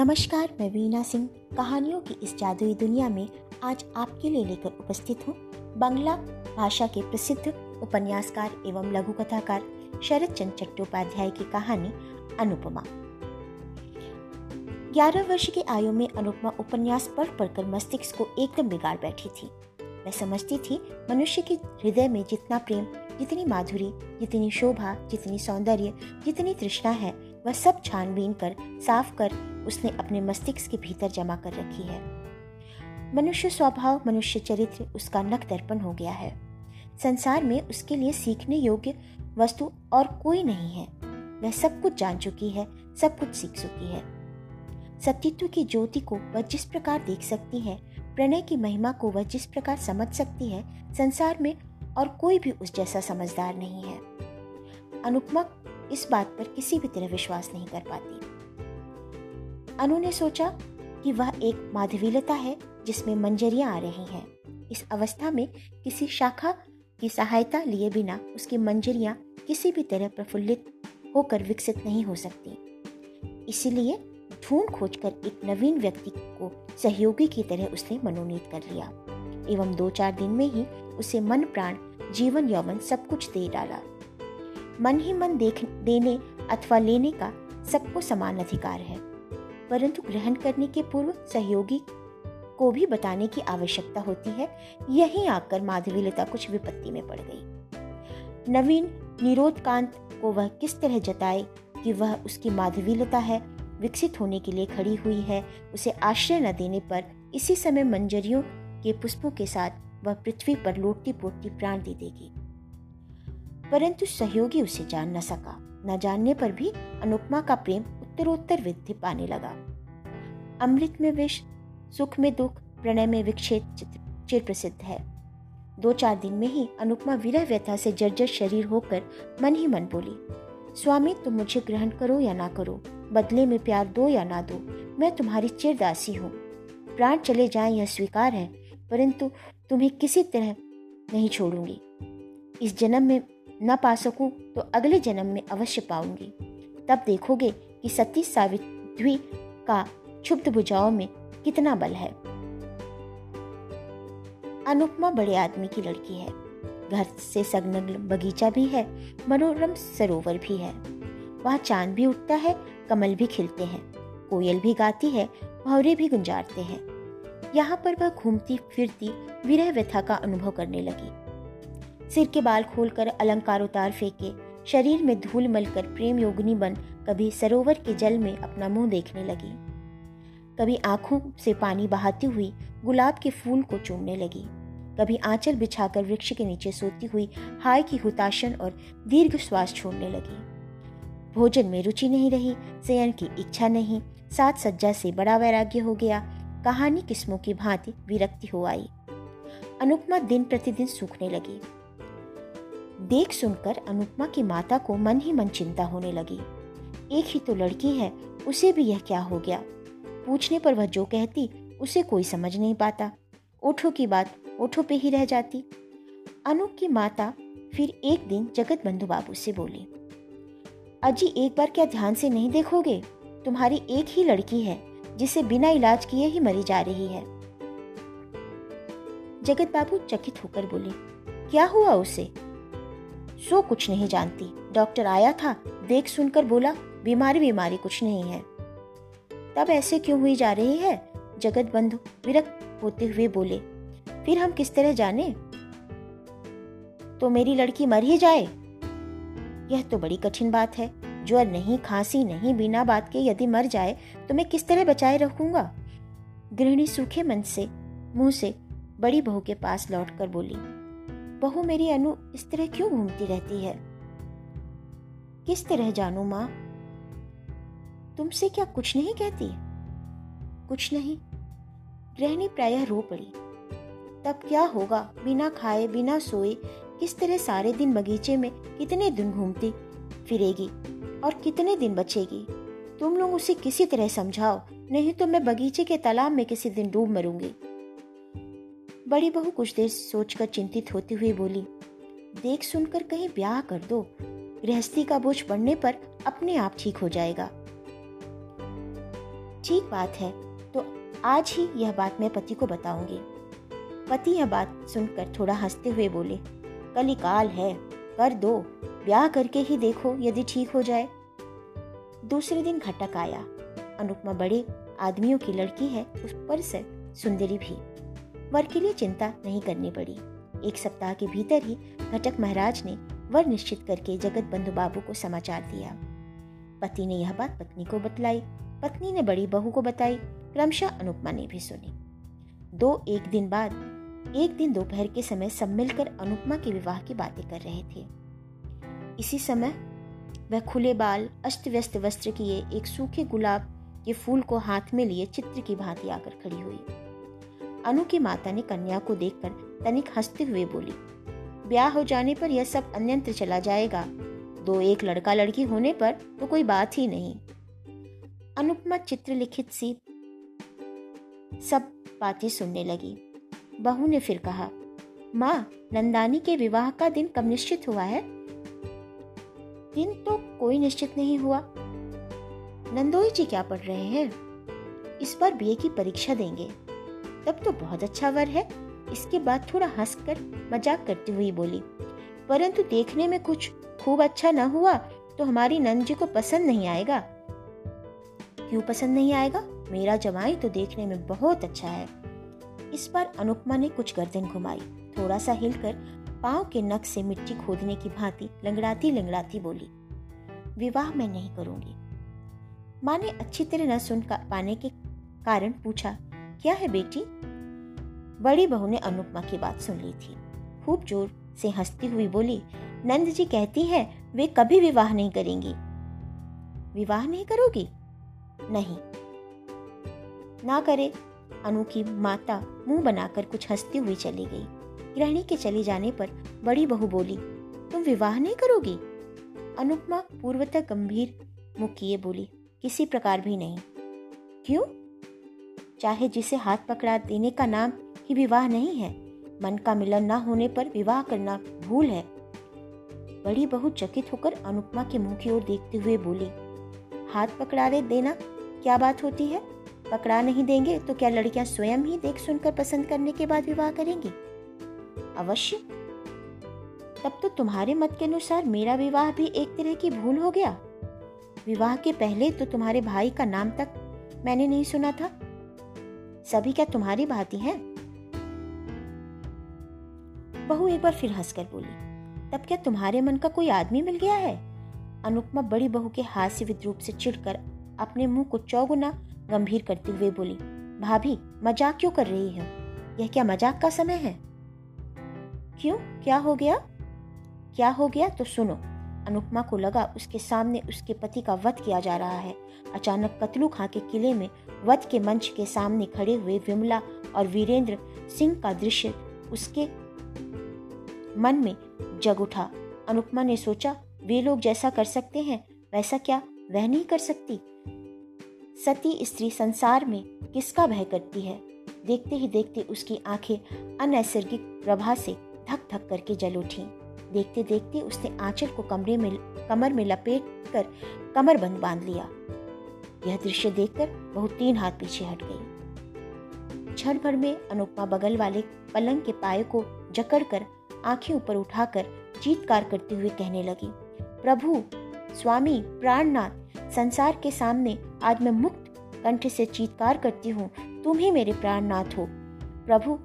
नमस्कार, मैं वीना सिंह। कहानियों की इस जादुई दुनिया में आज आपके लिए लेकर उपस्थित हूँ बांग्ला भाषा के प्रसिद्ध उपन्यासकार एवं लघु कथाकार शरद चंद चट्टोपाध्याय की कहानी अनुपमा। ग्यारह वर्ष की आयु में अनुपमा उपन्यास पढ़ पढ़कर मस्तिष्क को एकदम बिगाड़ बैठी थी। मैं समझती थी, मनुष्य के हृदय में जितना प्रेम, जितनी माधुरी, जितनी शोभा, जितनी सौंदर्य, जितनी तृष्णा है वह सब छानबीन कर, साफ़ कर, उसने अपने मस्तिष्क के भीतर जमा कर रखी है। मनुष्य स्वभाव, मनुष्य चरित्र, उसका नक दर्पण हो गया है। संसार में उसके लिए सीखने योग्य वस्तु और कोई नहीं है। वह सब कुछ जान चुकी है, सब कुछ सीख चुकी है। सत्यत्व की ज्योति को वह जिस प्रकार देख सकती है, प्रणय की महिमा को वह जिस प्रकार समझ सकती है, संसार में और कोई भी उस जैसा समझदार नहीं है। अनुपमा इस बात पर किसी भी तरह विश्वास नहीं कर पाती। अनु ने सोचा कि वह एक माधवीलता है जिसमें मंजरियाँ आ रही हैं। इस अवस्था में किसी शाखा की सहायता लिए बिना उसकी मंजरियाँ किसी भी तरह प्रफुल्लित होकर विकसित नहीं हो सकती। इसीलिए ढूंढ खोजकर एक नवीन व्यक्ति को सहयोगी की तरह उसने मनोनीत कर लिया। एवं दो चार दिन में ही उसे मन प्राण, जीवन यौवन सब कुछ दे डाला। मन ही मन देख, देने अथवा लेने का सबको समान अधिकार है। परंतु ग्रहण करने के पूर्व सहयोगी को भी बताने की आवश्यकता होती है। यही आकर माधवीलता कुछ विपत्ति में पड़ गई। नवीन निरोध कांत को वह किस तरह जताए कि वह उसकी माधवीलता है, विकसित होने के लिए खड़ी हुई है, उसे आश्रय न देने पर इसी समय मंजरियों के पुष्पों के साथ वह पृथ्वी पर लोटती पोटती प्राण दे देगी। परंतु सहयोगी उसे जान न सका। न जानने पर भी अनुपमा का प्रेम उत्तरोत्तर वृद्धि पाने लगा। अमृत में विष, सुख में दुख, प्रणय में विक्षेप चिर प्रसिद्ध है। दो चार दिन में ही अनुपमा विरह व्यथा से जर्जर शरीर होकर मन ही मन बोली, स्वामी, तुम मुझे ग्रहण करो या ना करो? बदले में प्यार दो या ना दो? मैं तुम्हारी चिरदासी हूँ। प्राण चले जाएँ यह स्वीकार है, परंतु तुम्हें किसी तरह नहीं छोड़ूँगी। इस जन्म में न पा सकूँ तो अगले जन्म में अवश्य पाऊँगी। तब देखोगे कि सती सावित्री का क्षुब्ध भुजाओं में कितना बल है। अनुपमा बड़े आदमी की लड़की है। घर से संलग्न बगीचा भी है, मनोरम सरोवर भी है। वहाँ चाँद भी उठता है, कमल भी खिलते हैं, कोयल भी गाती है भौरे भी गुंजारते हैं। यहाँ पर वह घूमती फिरती विरह व्यथा का अनुभव करने लगी। सिर के बाल खोलकर अलंकार उतार फेंके। शरीर में धूल मलकर प्रेम योगिनी बन कभी सरोवर के जल में अपना मुँह देखने लगी। कभी आँखों से पानी बहाती हुई गुलाब के फूल को चूमने लगी। कभी आंचल बिछाकर वृक्ष के नीचे सोती हुई हाय की हुताशन और दीर्घ श्वास छोड़ने लगी। भोजन में रुचि नहीं रही, शयन की इच्छा नहीं सात सज्जा से बड़ा वैराग्य हो गया, कहानी किस्मों की भांति विरक्ति हो आई। अनुपमा दिन प्रतिदिन सूखने लगी। देख सुनकर अनुपमा की माता को मन ही मन चिंता होने लगी। एक ही तो लड़की है, उसे भी यह क्या हो गया? पूछने पर वह जो कहती, उसे कोई समझ नहीं पाता। ओठो की बात ओठो पे ही रह जाती। अनूप की माता फिर एक दिन जगत बंधु बाबू से बोली, अजी, एक बार क्या ध्यान से नहीं देखोगे? तुम्हारी एक ही लड़की है, जिसे बिना इलाज किए ही मरी जा रही है। जगत बाबू चकित होकर बोले, क्या हुआ उसे? सो कुछ नहीं जानती। डॉक्टर आया था, देख सुनकर बोला, बीमारी बीमारी कुछ नहीं है। तब ऐसे क्यों हुई जा रही है? जगत बंधु, विरक्त होते हुए बोले, फिर हम किस तरह जाने? तो मेरी लड़की मर ही जाए। यह तो बड़ी कठिन बात है। ज्वर नहीं, खांसी नहीं, बिना बात के यदि मर जाए तो मैं किस तरह बचाए रखूँगा? गृहिणी सूखे मन से, मुँह से, बड़ी बहू के पास लौटकर बोली बहू मेरी अनु, इस तरह क्यों घूमती रहती है? किस तरह जानू माँ? तुमसे क्या कुछ नहीं कहती? कुछ नहीं। गृहिणी प्रायः रो पड़ी। तब क्या होगा? बिना खाए, बिना सोए, किस तरह सारे दिन बगीचे में कितने दिन घूमती, फिरेगी और कितने दिन बचेगी? तुम लोग उसे किसी तरह समझाओ, नहीं तो मैं बगीचे के तालाब में किसी दिन डूब मरूँगी। बड़ी बहू कुछ देर सोचकर चिंतित होती हुई बोली, देख सुनकर कहीं ब्याह कर दो। गृहस्थी का बोझ पड़ने पर अपने आप ठीक हो जाएगा। ठीक बात है तो आज ही यह बात मैं पति को बताऊँगी। पति यह बात सुनकर थोड़ा हँसते हुए बोले कलिकाल है, कर दो, ब्याह करके ही देखो यदि ठीक हो जाए। दूसरे दिन घटक आया। अनुपमा बड़े आदमियों की लड़की है, उस पर से सुंदरी भी। वर के लिए चिंता नहीं करनी पड़ी। एक सप्ताह के भीतर ही घटक महाराज ने वर निश्चित करके जगत बंधु बाबू को समाचार दिया। पति ने यह बात पत्नी को बतलाई। पत्नी ने बड़ी बहू को बताई। क्रमशः अनुपमा ने भी सुनी। दो एक दिन बाद, एक दिन दोपहर के समय सब मिलकर अनुपमा के विवाह की बातें कर रहे थे। इसी समय वह खुले बाल अस्त व्यस्त वस्त्र किए, एक सूखे गुलाब के फूल को हाथ में लिए चित्र की भांति आकर खड़ी हुई। अनु की माता ने कन्या को देखकर तनिक हँसते हुए बोली, ब्याह हो जाने पर यह सब अन्यंत्र चला जाएगा। दो एक लड़का लड़की होने पर तो कोई बात ही नहीं। अनुपमा चित्र लिखित सी सब बातें सुनने लगी। बहू ने फिर कहा, माँ, नंदानी के विवाह का दिन कब निश्चित हुआ है? दिन तो कोई निश्चित नहीं हुआ। नंदोई जी क्या पढ़ रहे हैं? इस बार बीए की परीक्षा देंगे। तब तो बहुत अच्छा वर है। इसके बाद थोड़ा हंसकर मज़ाक करती हुई बोली, परंतु देखने में कुछ खूब अच्छा न हुआ तो हमारी नंद जी को पसंद नहीं आएगा। क्यों पसंद नहीं आएगा? मेरा जवाई तो देखने में बहुत अच्छा है। इस बार अनुपमा ने कुछ गर्दन घुमाई थोड़ा सा हिलकर पाँव के नख से मिट्टी खोदने की भांति लंगड़ाती लंगड़ाती बोली, विवाह मैं नहीं करूँगी। माँ ने अच्छी तरह न सुन पाने के कारण पूछा क्या है बेटी? बड़ी बहू ने अनुपमा की बात सुन ली थी। खूब ज़ोर से हंसती हुई बोली, नंद जी कहती है, वे कभी विवाह नहीं करेंगी। विवाह नहीं करोगी? नहीं। ना करे अनु की माता मुँह बनाकर कुछ हंसती हुई चली गई। गृहिणी के चले जाने पर बड़ी बहू बोली, तुम विवाह नहीं करोगी? अनुपमा पूर्वतः गंभीर मुख किए बोली, किसी प्रकार भी नहीं। क्यों? चाहे जिसे हाथ पकड़ा देने का नाम ही विवाह नहीं है। मन का मिलन न होने पर विवाह करना भूल है। बड़ी बहू चकित होकर अनुपमा के मुँह की ओर देखते हुए बोली, हाथ पकड़ा दे देना क्या बात होती है? पकड़ा नहीं देंगे तो क्या लड़कियाँ स्वयं ही देख सुनकर पसंद करने के बाद विवाह करेंगी? अवश्य। तब तो तुम्हारे मत के अनुसार मेरा विवाह भी एक तरह की भूल हो गया। विवाह के पहले तो तुम्हारे भाई का नाम तक मैंने नहीं सुना था। सभी क्या तुम्हारी भांति हैं? बहू एक बार फिर हंसकर बोली, तब क्या तुम्हारे मन का कोई आदमी मिल गया है? अनुपमा बड़ी बहू के हास्य विद्रूप से चिढ़कर अपने मुँह को चौगुना गंभीर करते हुए बोली, भाभी, मज़ाक क्यों कर रही हो? यह क्या मज़ाक का समय है? क्यों? क्या हो गया? क्या हो गया? तो सुनो अनुपमा को लगा उसके सामने उसके पति का वध किया जा रहा है। अचानक कतलू खां के किले में वध के मंच के सामने खड़े हुए विमला और वीरेंद्र सिंह का दृश्य उसके मन में जग उठा। अनुपमा ने सोचा, वे लोग जैसा कर सकते हैं, वैसा क्या? वह नहीं कर सकती। सती स्त्री संसार में किसका भय करती है? देखते ही देखते उसकी आँखें अनैसर्गिक प्रभा से धक धक करके जल उठी। देखते देखते उसने आंचल को कमरे में, कमर में लपेट कर कमर बंद बाँध लिया। यह दृश्य देखकर बहुत तीन हाथ पीछे हट गई। क्षण भर में अनुपमा बगल वाले पलंग के पाए को जकड़कर आँखें ऊपर उठाकर चीतकार करते हुए कहने लगी, प्रभु, स्वामी प्राणनाथ, संसार के सामने आज मैं मुक्त कंठ से चीतकार करती हूँ। तुम ही मेरे प्राणनाथ हो। प्रभु,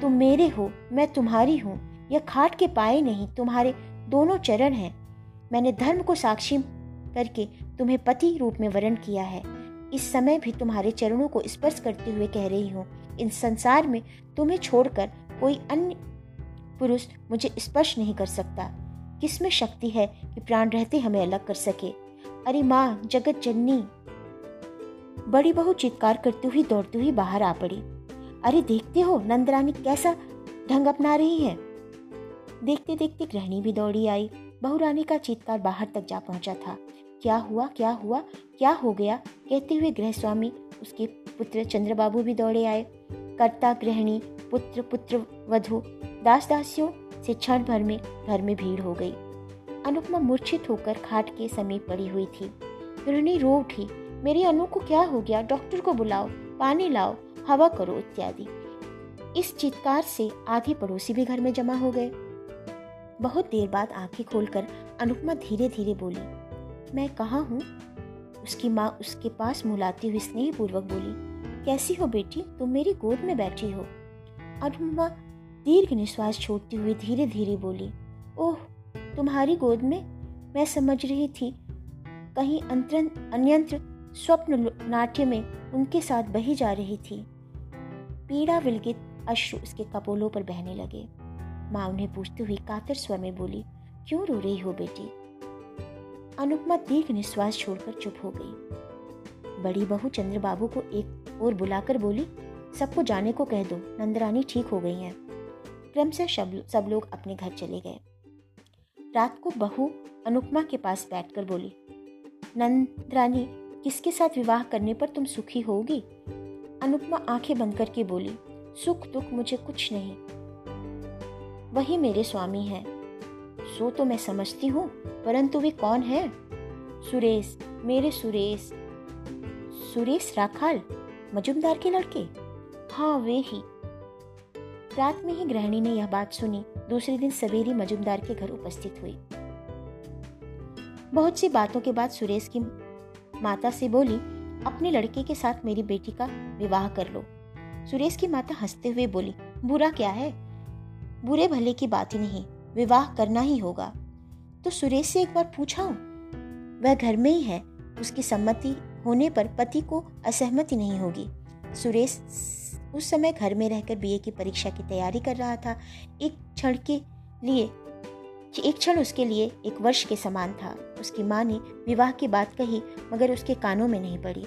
तुम मेरे हो, मैं तुम्हारी हूँ। यह खाट के पाए नहीं, तुम्हारे दोनों चरण हैं। मैंने धर्म को साक्षी करके तुम्हें पति रूप में वर्ण किया है। इस समय भी तुम्हारे चरणों को स्पर्श करते हुए कह रही हूँ। इन संसार में तुम्हें छोड़कर कोई अन्य पुरुष मुझे स्पर्श नहीं कर सकता। किसमें शक्ति है कि प्राण रहते हमें अलग कर सके? अरे माँ, जगत जननी। बड़ी बहु चित्कार करती हुई दौड़ती हुई बाहर आ पड़ी। अरे देखते हो, नंदरानी कैसा ढंग अपना रही है? देखते देखते गृहिणी भी दौड़ी आई। बहुरानी का चीतकार बाहर तक जा पहुँचा था। क्या हुआ क्या हुआ, क्या हो गया? कहते हुए गृह स्वामी उसके पुत्र चंद्रबाबू भी दौड़े आए। कर्ता, गृहिणी, पुत्र पुत्र, वधु दास दासियों से क्षण भर में घर में भीड़ हो गई। अनुपमा मूर्छित होकर खाट के समीप पड़ी हुई थी। गृहिणी रो उठी, मेरी अनु को क्या हो गया? डॉक्टर को बुलाओ, पानी लाओ, हवा करो, इत्यादि। इस चित्कार से आधे पड़ोसी भी घर में जमा हो गए। बहुत देर बाद आँखें खोलकर अनुपमा धीरे धीरे बोली, मैं कहाँ हूँ? उसकी माँ उसके पास मुलाती हुई स्नेहपूर्वक बोली, कैसी हो बेटी? तुम मेरी गोद में बैठी हो। अनुपमा दीर्घ निश्वास छोड़ती हुई धीरे धीरे बोली, ओह, तुम्हारी गोद में? मैं समझ रही थी, कहीं अंतरन अन्यंत्र स्वप्न नाट्य में उनके साथ बही जा रही थी। पीड़ा विलगित अश्रु उसके कपोलों पर बहने लगे। माँ उन्हें पूछते हुए कातर स्वर में बोली, क्यों रो रही हो बेटी? अनुपमा दीर्घ निश्वास छोड़कर चुप हो गई। बड़ी बहू चंद्र बाबू को एक और बुलाकर बोली, सबको जाने को कह दो, नंदरानी ठीक हो गई हैं। क्रम से सब लोग अपने घर चले गए। रात को बहू अनुपमा के पास बैठकर बोली, नंदरानी, किसके साथ विवाह करने पर तुम सुखी होगी? अनुपमा आँखें बंद करके बोली, सुख दुख मुझे कुछ नहीं। वही मेरे स्वामी हैं। सो तो मैं समझती हूँ, परंतु वे कौन है? सुरेश, मेरे सुरेश। सुरेश राखाल, मजुमदार के लड़के? हाँ वे ही। रात में ही गृहिणी ने यह बात सुनी, दूसरे दिन सवेरी मजुमदार के घर उपस्थित हुई। बहुत सी बातों के बाद सुरेश की माता से बोली, अपने लड़के के साथ मेरी बेटी का विवाह कर लो। सुरेश की माता हँसते हुए बोली, बुरा क्या है? बुरे भले की बात ही नहीं, विवाह करना ही होगा। तो सुरेश से एक बार पूछा वह घर में ही है, उसकी सम्मति होने पर पति को असहमति नहीं होगी। सुरेश उस समय घर में रहकर बीए की परीक्षा की तैयारी कर रहा था। एक क्षण के लिए एक क्षण उसके लिए एक वर्ष के समान था। उसकी माँ ने विवाह की बात कही, मगर उसके कानों में नहीं पड़ी।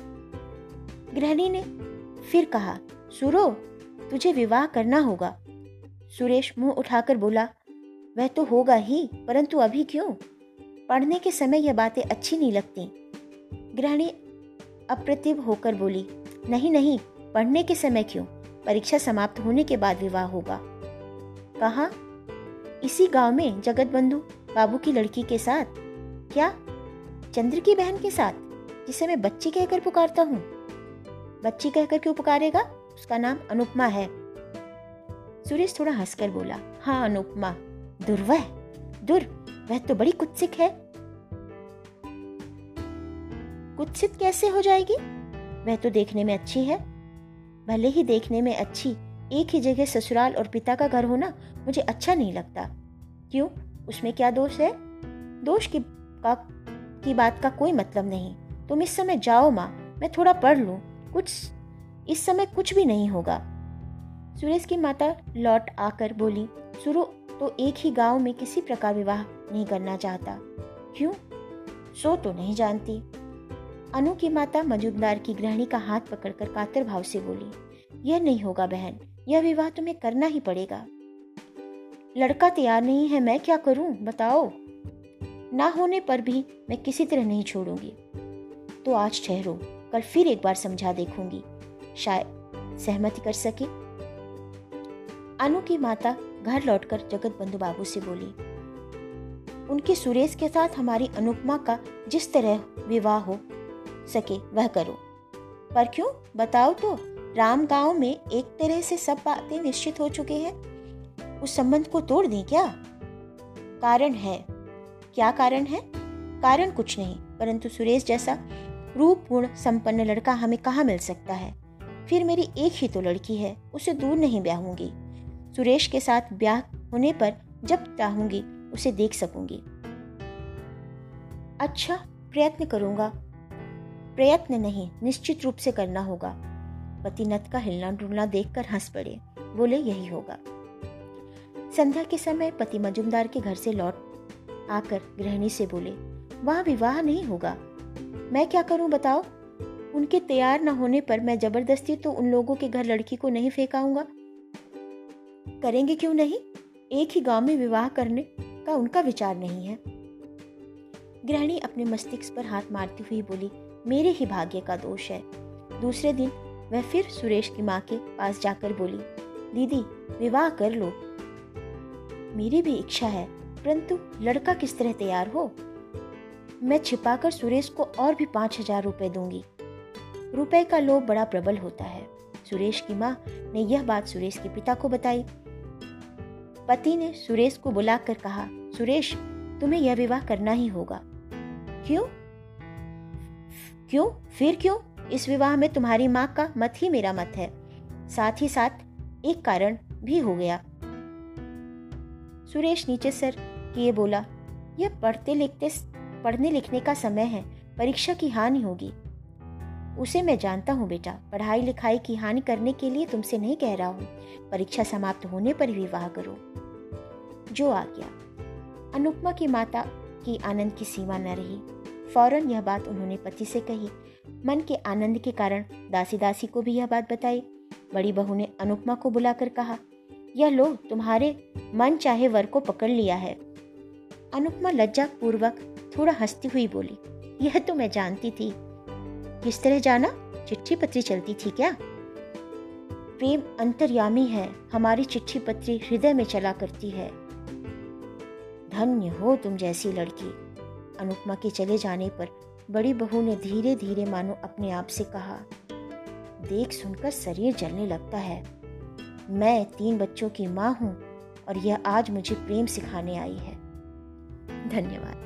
गृहिणी ने फिर कहा, सुरो, तुझे विवाह करना होगा। सुरेश मुँह उठाकर बोला, वह तो होगा ही, परंतु अभी क्यों? पढ़ने के समय यह बातें अच्छी नहीं लगती. गृहिणी अप्रतिभ होकर बोली, नहीं नहीं, पढ़ने के समय क्यों? परीक्षा समाप्त होने के बाद विवाह होगा। कहा? इसी गाँव में जगत बंधु बाबू की लड़की के साथ? क्या? चंद्र की बहन के साथ, जिसे मैं बच्ची कहकर पुकारता हूँ? बच्ची कहकर क्यों पुकारेगा? उसका नाम अनुपमा है। सुरेश थोड़ा हंसकर बोला हाँ अनुपमा दुर्वह दुर वह तो बड़ी कुत्सिक है। कुत्सित कैसे हो जाएगी? वह तो देखने में अच्छी है। भले ही देखने में अच्छी, एक ही जगह ससुराल और पिता का घर होना मुझे अच्छा नहीं लगता। क्यों? उसमें क्या दोष है? दोष की का, की बात का कोई मतलब नहीं। तुम इस समय जाओ माँ, मैं थोड़ा पढ़ लूँ। कुछ, इस समय कुछ भी नहीं होगा। सुरेश की माता लौट आकर बोली, सुरु तो एक ही गाँव में किसी प्रकार विवाह नहीं करना चाहता। क्यों? सो तो नहीं जानती। अनु की माता मजुमदार की गृहिणी का हाथ पकड़कर कातर भाव से बोली, यह नहीं होगा बहन, यह विवाह तुम्हें करना ही पड़ेगा। लड़का तैयार नहीं है, मैं क्या करूँ, बताओ? ना होने पर भी मैं किसी तरह नहीं छोड़ूँगी। तो आज ठहरो, कल फिर एक बार समझा देखूँगी। शायद सहमति कर सके अनु की माता घर लौटकर जगत बंधु बाबू से बोली, उनके सुरेश के साथ हमारी अनुपमा का जिस तरह विवाह हो सके, वह करो। पर क्यों? बताओ तो। राम गाँव में एक तरह से सब बातें निश्चित हो चुके हैं। उस संबंध को तोड़ दें क्या? कारण है। क्या कारण है? कारण कुछ नहीं, परंतु सुरेश जैसा रूप गुण संपन्न लड़का हमें कहाँ मिल सकता है? फिर मेरी एक ही तो लड़की है, उसे दूर नहीं ब्याहूँगी। सुरेश के साथ ब्याह होने पर जब चाहूँगी, उसे देख सकूँगी। अच्छा प्रयत्न करूँगा। प्रयत्न नहीं, निश्चित रूप से करना होगा। पतिनत का हिलना डुलना देखकर हंस पड़े। बोले, यही होगा। संध्या के समय पति मजुमदार के घर से लौट आकर गृहिणी से बोले, वहाँ विवाह नहीं होगा। मैं क्या करूँ बताओ? उनके तैयार न होने पर मैं ज़बरदस्ती तो उन लोगों के घर लड़की को नहीं फेंकाऊँगा? करेंगे क्यों नहीं? एक ही गाँव में विवाह करने का उनका विचार नहीं है। गृहिणी अपने मस्तिष्क पर हाथ मारती हुई बोली, मेरे ही भाग्य का दोष है। दूसरे दिन, वह फिर सुरेश की माँ के पास जाकर बोली, दीदी, विवाह कर लो। मेरी भी इच्छा है, परंतु लड़का किस तरह तैयार हो? मैं छिपाकर सुरेश को और भी पाँच हज़ार रुपए दूँगी। रुपए का लोभ बड़ा प्रबल होता है। सुरेश की माँ ने यह बात सुरेश के पिता को बताई। पति ने सुरेश को बुलाकर कहा, सुरेश, तुम्हें यह विवाह करना ही होगा। क्यों? क्यों? फिर क्यों? इस विवाह में तुम्हारी माँ का मत ही मेरा मत है। साथ ही साथ, एक कारण भी हो गया। सुरेश नीचे सर किए बोला, यह पढ़ते लिखते, पढ़ने लिखने का समय है। परीक्षा की हानि होगी। उसे मैं जानता हूँ बेटा। पढ़ाई लिखाई की हानि करने के लिए तुमसे नहीं कह रहा हूँ। परीक्षा समाप्त होने पर विवाह करो। जो आ गया। अनुपमा की माता की आनंद की सीमा न रही। फ़ौरन यह बात उन्होंने पति से कही। मन के आनंद के कारण दासी दासी को भी यह बात बताई। बड़ी बहू ने अनुपमा को बुलाकर कहा, यह लो, तुम्हारे मन चाहे वर को पकड़ लिया है। अनुपमा लज्जा पूर्वक थोड़ा हंसती हुई बोली, यह तो मैं जानती थी। किस तरह जाना? चिट्ठी पत्री चलती थी क्या? प्रेम अंतर्यामी है। हमारी चिट्ठी पत्री हृदय में चला करती है। धन्य हो तुम जैसी लड़की। अनुपमा के चले जाने पर बड़ी बहू ने धीरे धीरे मानो अपने आप से कहा, देख सुनकर शरीर जलने लगता है। मैं तीन बच्चों की माँ हूँ और यह आज मुझे प्रेम सिखाने आई है। धन्यवाद।